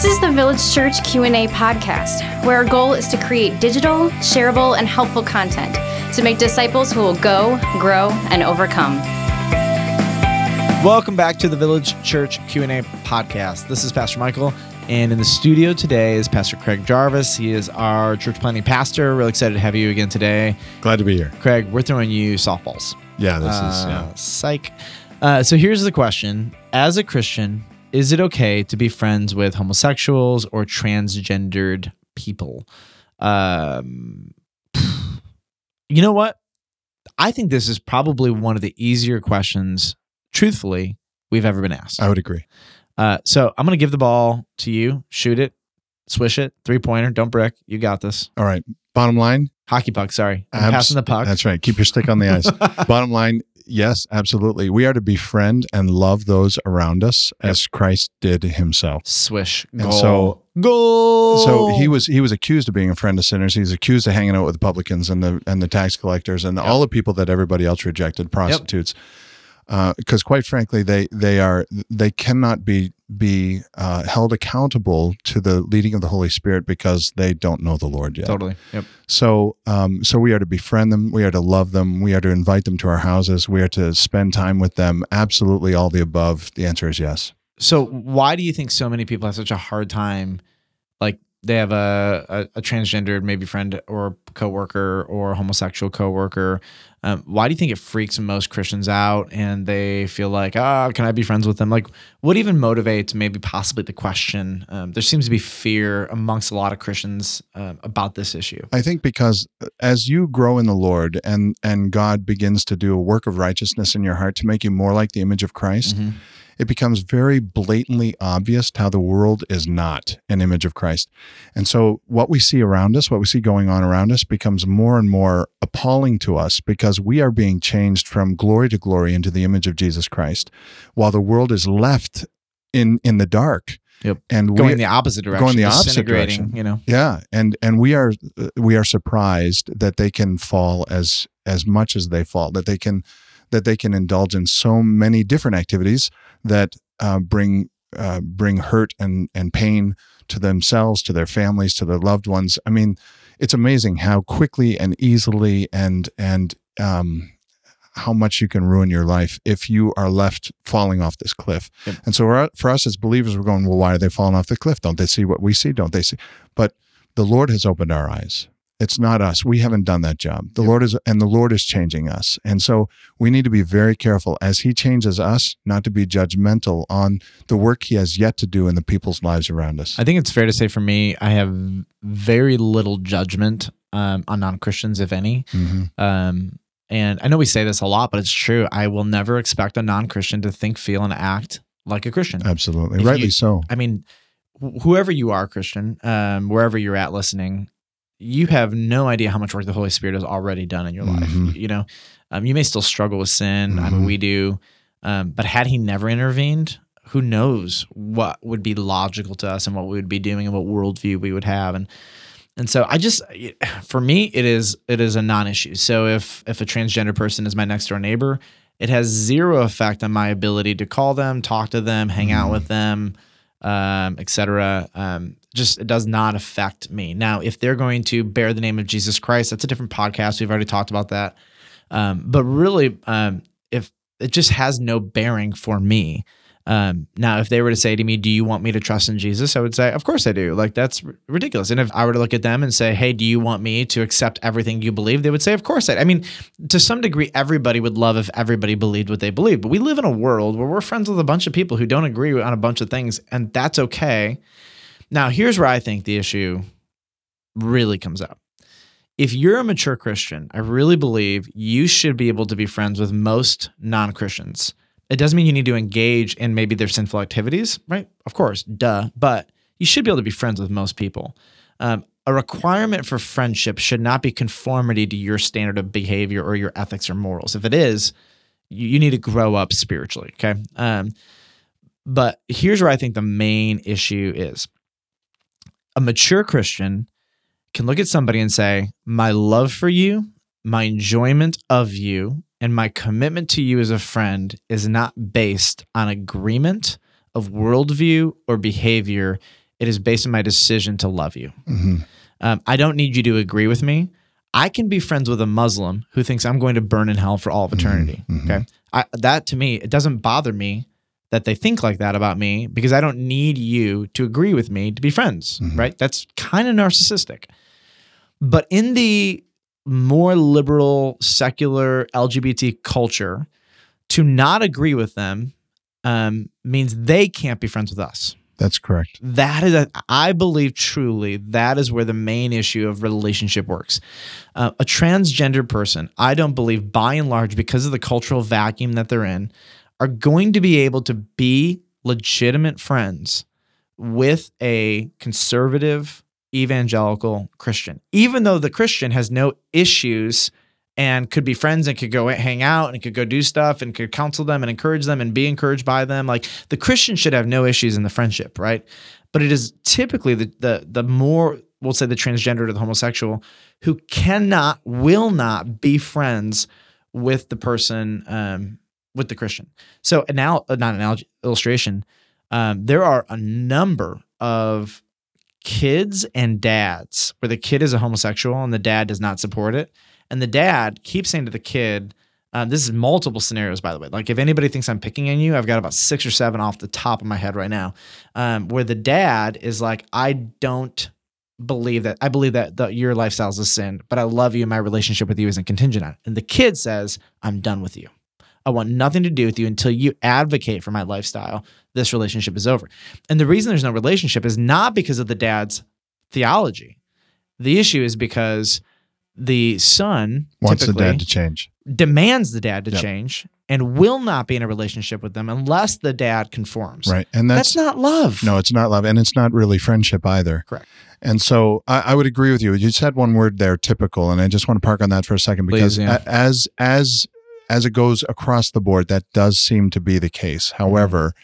This is the Village Church Q&A podcast, where our goal is to create digital, shareable, and helpful content to make disciples who will go, grow, and overcome. Welcome back to the Village Church Q&A podcast. This is Pastor Michael, and in the studio today is Pastor Craig Jarvis. He is our church planning pastor. Really excited to have you again today. Glad to be here. Craig, we're throwing you softballs. Yeah, this is Uh, yeah. Psych. Uh, so here's the question: As a Christian, is it okay to be friends with homosexuals or transgendered people? Um, you know what? I think this is probably one of the easier questions, truthfully, we've ever been asked. I would agree. Uh, so I'm going to give the ball to you. Shoot it, swish it, three pointer. Don't brick. You got this. All right. Bottom line, Hockey puck. Sorry, I'm abs- passing the puck. That's right. Keep your stick on the ice. Bottom line, yes, absolutely. We are to befriend and love those around us as Christ did himself. Swish. And so- goal. So he was he was accused of being a friend of sinners. He's accused of hanging out with the publicans and the and the tax collectors and all the people that everybody else rejected, prostitutes. Uh, because quite frankly, they they are they cannot be be uh, held accountable to the leading of the Holy Spirit because they don't know the Lord yet. Totally. Yep. So, um, so we are to befriend them. We are to love them. We are to invite them to our houses. We are to spend time with them. Absolutely, all the above. The answer is yes. So why do you think so many people have such a hard time? They have a, a, a transgendered maybe friend or coworker or homosexual coworker. Um, why do you think it freaks most Christians out and they feel like, ah, can I be friends with them? Like, what even motivates maybe possibly the question? Um, there seems to be fear amongst a lot of Christians um, about this issue. I think because as you grow in the Lord and and God begins to do a work of righteousness in your heart to make you more like the image of Christ, Mhm. It becomes very blatantly obvious how the world is not an image of Christ. And so what we see around us, what we see going on around us becomes more and more appalling to us because we are being changed from glory to glory into the image of Jesus Christ while the world is left in in the dark. Yep. And Going the opposite direction. going the opposite direction. You know. yeah, and and we are we are surprised that they can fall as as much as they fall. That they can that they can indulge in so many different activities that uh, bring uh, bring hurt and and pain to themselves, to their families, to their loved ones. I mean, it's amazing how quickly and easily and and um, how much you can ruin your life if you are left falling off this cliff. Yep. And so for us as believers, we're going, well, why are they falling off the cliff? Don't they see what we see? Don't they see? But the Lord has opened our eyes. It's not us. We haven't done that job. The Lord is, and the Lord is changing us. And so we need to be very careful as He changes us, not to be judgmental on the work He has yet to do in the people's lives around us. I think it's fair to say for me, I have very little judgment um, on non Christians, if any. Mhm. Um, and I know we say this a lot, but it's true. I will never expect a non Christian to think, feel, and act like a Christian. Absolutely, If rightly you- so. I mean, wh- whoever you are, Christian, um, wherever you're at listening, you have no idea how much work the Holy Spirit has already done in your life. Mhm. You know, um, you may still struggle with sin. I mean, Mhm. we do. Um, but had he never intervened, who knows what would be logical to us and what we would be doing and what worldview we would have. And and so I just, for me, it is it is a non-issue. So if if a transgender person is my next door neighbor, it has zero effect on my ability to call them, talk to them, hang out Mhm. with them, um, etc. Um, just it does not affect me. Now, if they're going to bear the name of Jesus Christ, that's a different podcast. We've already talked about that. Um, but really, um, if it just has no bearing for me. Um, now, if they were to say to me, "Do you want me to trust in Jesus?" I would say, "Of course I do." Like that's r- ridiculous. And if I were to look at them and say, "Hey, do you want me to accept everything you believe?" They would say, "Of course I." I mean, to some degree, everybody would love if everybody believed what they believe. But we live in a world where we're friends with a bunch of people who don't agree on a bunch of things, and that's okay. Now, here's where I think the issue really comes up. If you're a mature Christian, I really believe you should be able to be friends with most non Christians. It doesn't mean you need to engage in maybe their sinful activities, right? Of course, duh. But you should be able to be friends with most people. Um, a requirement for friendship should not be conformity to your standard of behavior or your ethics or morals. If it is, you, need to grow up spiritually. Okay. Um, but here's where I think the main issue is a mature Christian can look at somebody and say, My love for you, my enjoyment of you, and my commitment to you as a friend is not based on agreement of worldview or behavior. It is based on my decision to love you. hmm Um, I don't need you to agree with me. I can be friends with a Muslim who thinks I'm going to burn in hell for all of eternity. mhm. Okay. I, that to me, it doesn't bother me that they think like that about me because I don't need you to agree with me to be friends, Mhm. right? That's kind of narcissistic. But in the more liberal, secular LGBT culture, to not agree with them um, means they can't be friends with us That's correct. that is a, i believe truly that is where the main issue of relationship works uh, a transgender person i don't believe by and large because of the cultural vacuum that they're in are going to be able to be legitimate friends with a conservative evangelical christian even though the christian has no issues and could be friends and could go hang out and could go do stuff and could counsel them and encourage them and be encouraged by them. Like the Christian should have no issues in the friendship, right? But it is typically the the the more we'll say the transgender to the homosexual who cannot, will not be friends with the person um, with the Christian. So now, not an analogy, illustration. Um, there are a number of kids and dads where the kid is a homosexual and the dad does not support it and the dad keeps saying to the kid, um, this is multiple scenarios, by the way. Like if anybody thinks I'm picking on you, I've got about six or seven off the top of my head right now, um, where the dad is like, I don't believe that. I believe that the, your lifestyle is a sin, but I love you. and My relationship with you isn't contingent on it. And the kid says, I'm done with you. I want nothing to do with you until you advocate for my lifestyle. This relationship is over. And the reason there's no relationship is not because of the dad's theology. The issue is because the son Wants the dad to change. demands the dad to Yep. change and will not be in a relationship with them unless the dad conforms. Right. And That's, that's, not love. no, it's not love. And it's not really friendship either. Correct. And so I, I would agree with you. You said one word there, typical, and I just want to park on that for a second because Please, yeah. as as as it goes across the board, that does seem to be the case. Mm-hmm. However,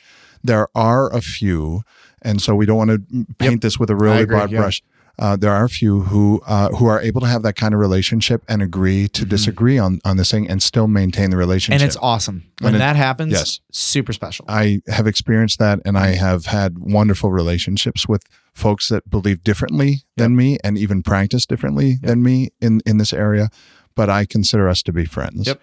there are a few, and so we don't want to paint this with a really agree, broad yeah. brush. Uh, there are a few who uh, who are able to have that kind of relationship and agree to disagree on on this thing and still maintain the relationship. Mm-hmm. and it's awesome. When it- that happens, yes. super special. I have experienced that, and I have had wonderful relationships with folks that believe differently than me and even practice differently than me in in this area. But I consider us to be friends. Yep.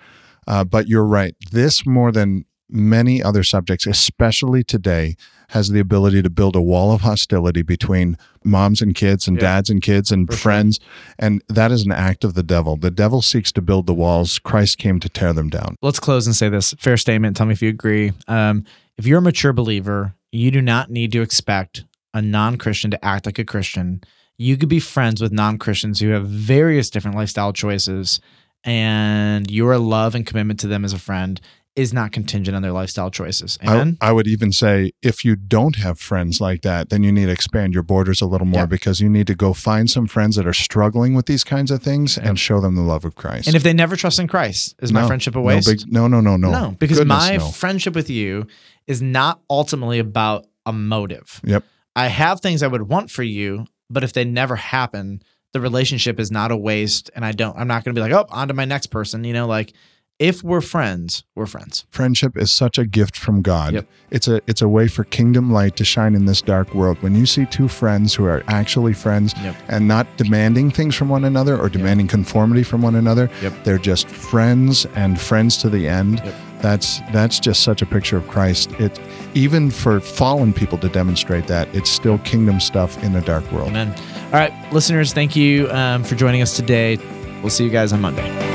Uh, but you're right. This more than many other subjects, especially today, has the ability to build a wall of hostility between moms and kids and Yeah. dads and kids and For sure. friends. And that is an act of the devil. The devil seeks to build the walls. Christ came to tear them down. Let's close and say this fair statement. Tell me if you agree. Um, if you're a mature believer, you do not need to expect a non Christian to act like a Christian. You could be friends with non Christians who have various different lifestyle choices, and your love and commitment to them as a friend is not contingent on their lifestyle choices. I, I would even say if you don't have friends like that, then you need to expand your borders a little more because you need to go find some friends that are struggling with these kinds of things and show them the love of Christ. and if they never trust in Christ, is my friendship a no, waste? big- no, no, no, no, No, because Goodness, my no. friendship with you is not ultimately about a motive. Yep. I have things I would want for you, but if they never happen, the relationship is not a waste. And I don't, I'm not going to be like, oh, on to my next person. You know, like if we're friends, we're friends. friendship is such a gift from God. Yep. It's a it's a way for kingdom light to shine in this dark world. When you see two friends who are actually friends Yep. and not demanding things from one another or demanding conformity from one another, Yep. they're just friends and friends to the end. Yep. That's that's just such a picture of Christ. It even for fallen people to demonstrate that, it's still kingdom stuff in a dark world. Amen. All right, listeners, thank you um, for joining us today. We'll see you guys on Monday.